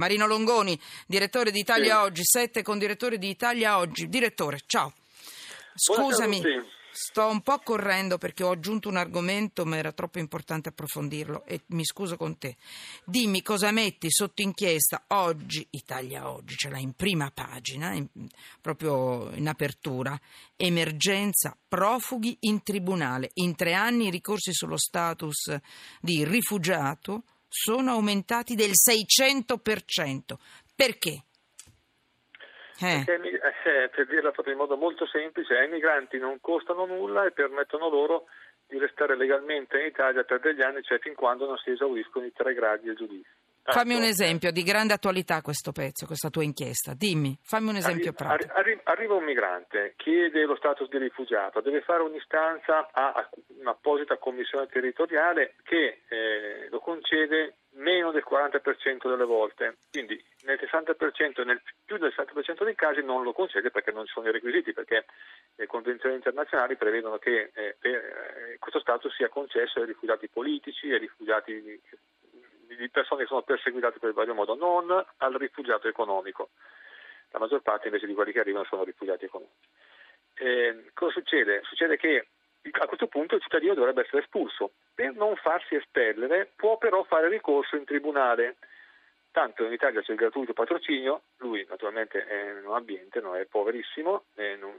Marino Longoni, direttore di Italia sì. Oggi, sette con direttore di Italia Oggi. Direttore, ciao. Scusami, sto un po' correndo perché ho aggiunto un argomento, ma era troppo importante approfondirlo e mi scuso con te. Dimmi cosa metti sotto inchiesta oggi, Italia Oggi, ce l'hai in prima pagina, in, proprio in apertura. Emergenza profughi in tribunale. In tre anni i ricorsi sullo status di rifugiato sono aumentati del 600%. Perché? Eh. Perché, eh, per dirla proprio in modo molto semplice, ai migranti non costano nulla e permettono loro di restare legalmente in Italia per degli anni, cioè fin quando non si esauriscono i tre gradi del giudizio. Fammi un esempio di grande attualità questo pezzo, questa tua inchiesta. Dimmi, fammi un esempio Arri- pratico. Arri- arriva un migrante, chiede lo status di rifugiato, deve fare un'istanza a un'apposita commissione territoriale che eh, lo concede meno del 40% delle volte, quindi nel 60%, nel più del 60% dei casi non lo concede perché non ci sono i requisiti, perché le convenzioni internazionali prevedono che eh, per, eh, questo status sia concesso ai rifugiati politici, ai rifugiati di persone che sono perseguitate per il vario modo, non al rifugiato economico. La maggior parte invece di quelli che arrivano sono rifugiati economici. Eh, cosa succede? Succede che a questo punto il cittadino dovrebbe essere espulso. Per non farsi espellere può però fare ricorso in tribunale. Tanto in Italia c'è il gratuito patrocinio, lui naturalmente è non ambiente, non è poverissimo, non,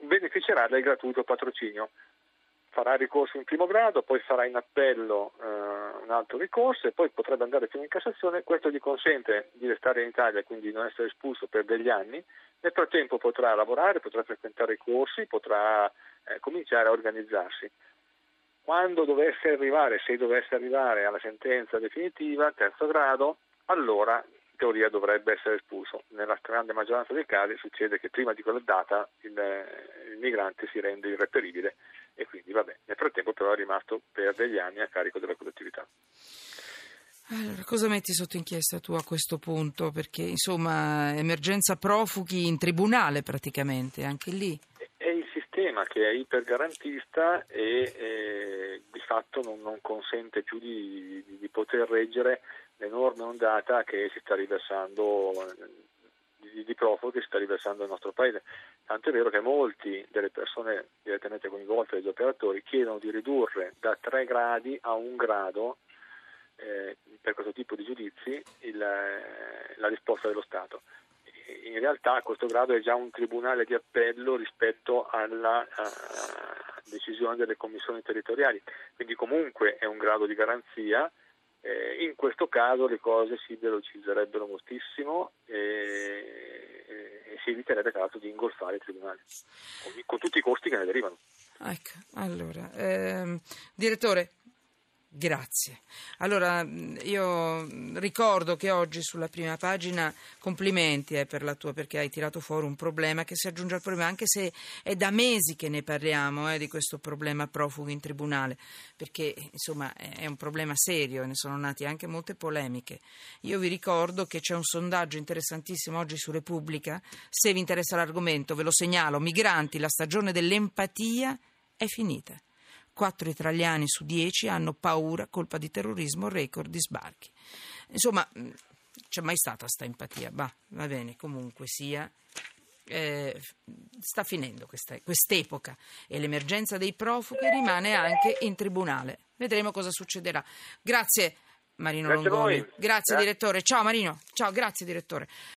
beneficerà del gratuito patrocinio farà ricorso in primo grado, poi farà in appello eh, un altro ricorso e poi potrebbe andare fino in Cassazione. Questo gli consente di restare in Italia quindi non essere espulso per degli anni. Nel frattempo potrà lavorare, potrà frequentare i corsi, potrà eh, cominciare a organizzarsi. Quando dovesse arrivare, se dovesse arrivare alla sentenza definitiva, terzo grado, allora in teoria dovrebbe essere espulso. Nella grande maggioranza dei casi succede che prima di quella data il, il migrante si rende irreperibile e quindi vabbè, nel frattempo però è rimasto per degli anni a carico della collettività. Allora, cosa metti sotto inchiesta tu a questo punto? Perché insomma, emergenza profughi in tribunale praticamente, anche lì. È il sistema che è ipergarantista e eh, di fatto non, non, consente più di, di, di poter reggere l'enorme ondata che si sta riversando di, di profughi sta riversando nel nostro paese. Tanto è vero che molti delle persone direttamente coinvolte, degli operatori, chiedono di ridurre da 3 gradi a 1 grado eh, per questo tipo di giudizi il, la risposta dello Stato. In realtà questo grado è già un tribunale di appello rispetto alla uh, decisione delle commissioni territoriali, quindi comunque è un grado di garanzia eh, in questo caso le cose si velocizzerebbero moltissimo e, e, e si eviterebbe tra l'altro di ingolfare i tribunali, con, con, tutti i costi che ne derivano. Ecco, allora, ehm, direttore, Grazie. Allora, io ricordo che oggi sulla prima pagina complimenti eh, per la tua, perché hai tirato fuori un problema che si aggiunge al problema, anche se è da mesi che ne parliamo eh, di questo problema profughi in tribunale, perché insomma è un problema serio, ne sono nate anche molte polemiche. Io vi ricordo che c'è un sondaggio interessantissimo oggi su Repubblica, se vi interessa l'argomento ve lo segnalo, migranti, la stagione dell'empatia è finita. 4 italiani su 10 hanno paura, colpa di terrorismo, record di sbarchi. Insomma, mm, c'è mai stata sta empatia? Bah, va bene, comunque sia. Eh, sta finendo questa, quest'epoca e l'emergenza dei profughi rimane anche in tribunale. Vedremo cosa succederà. Grazie Marino grazie Longoni. Grazie, grazie direttore. Ciao Marino. Ciao, grazie direttore.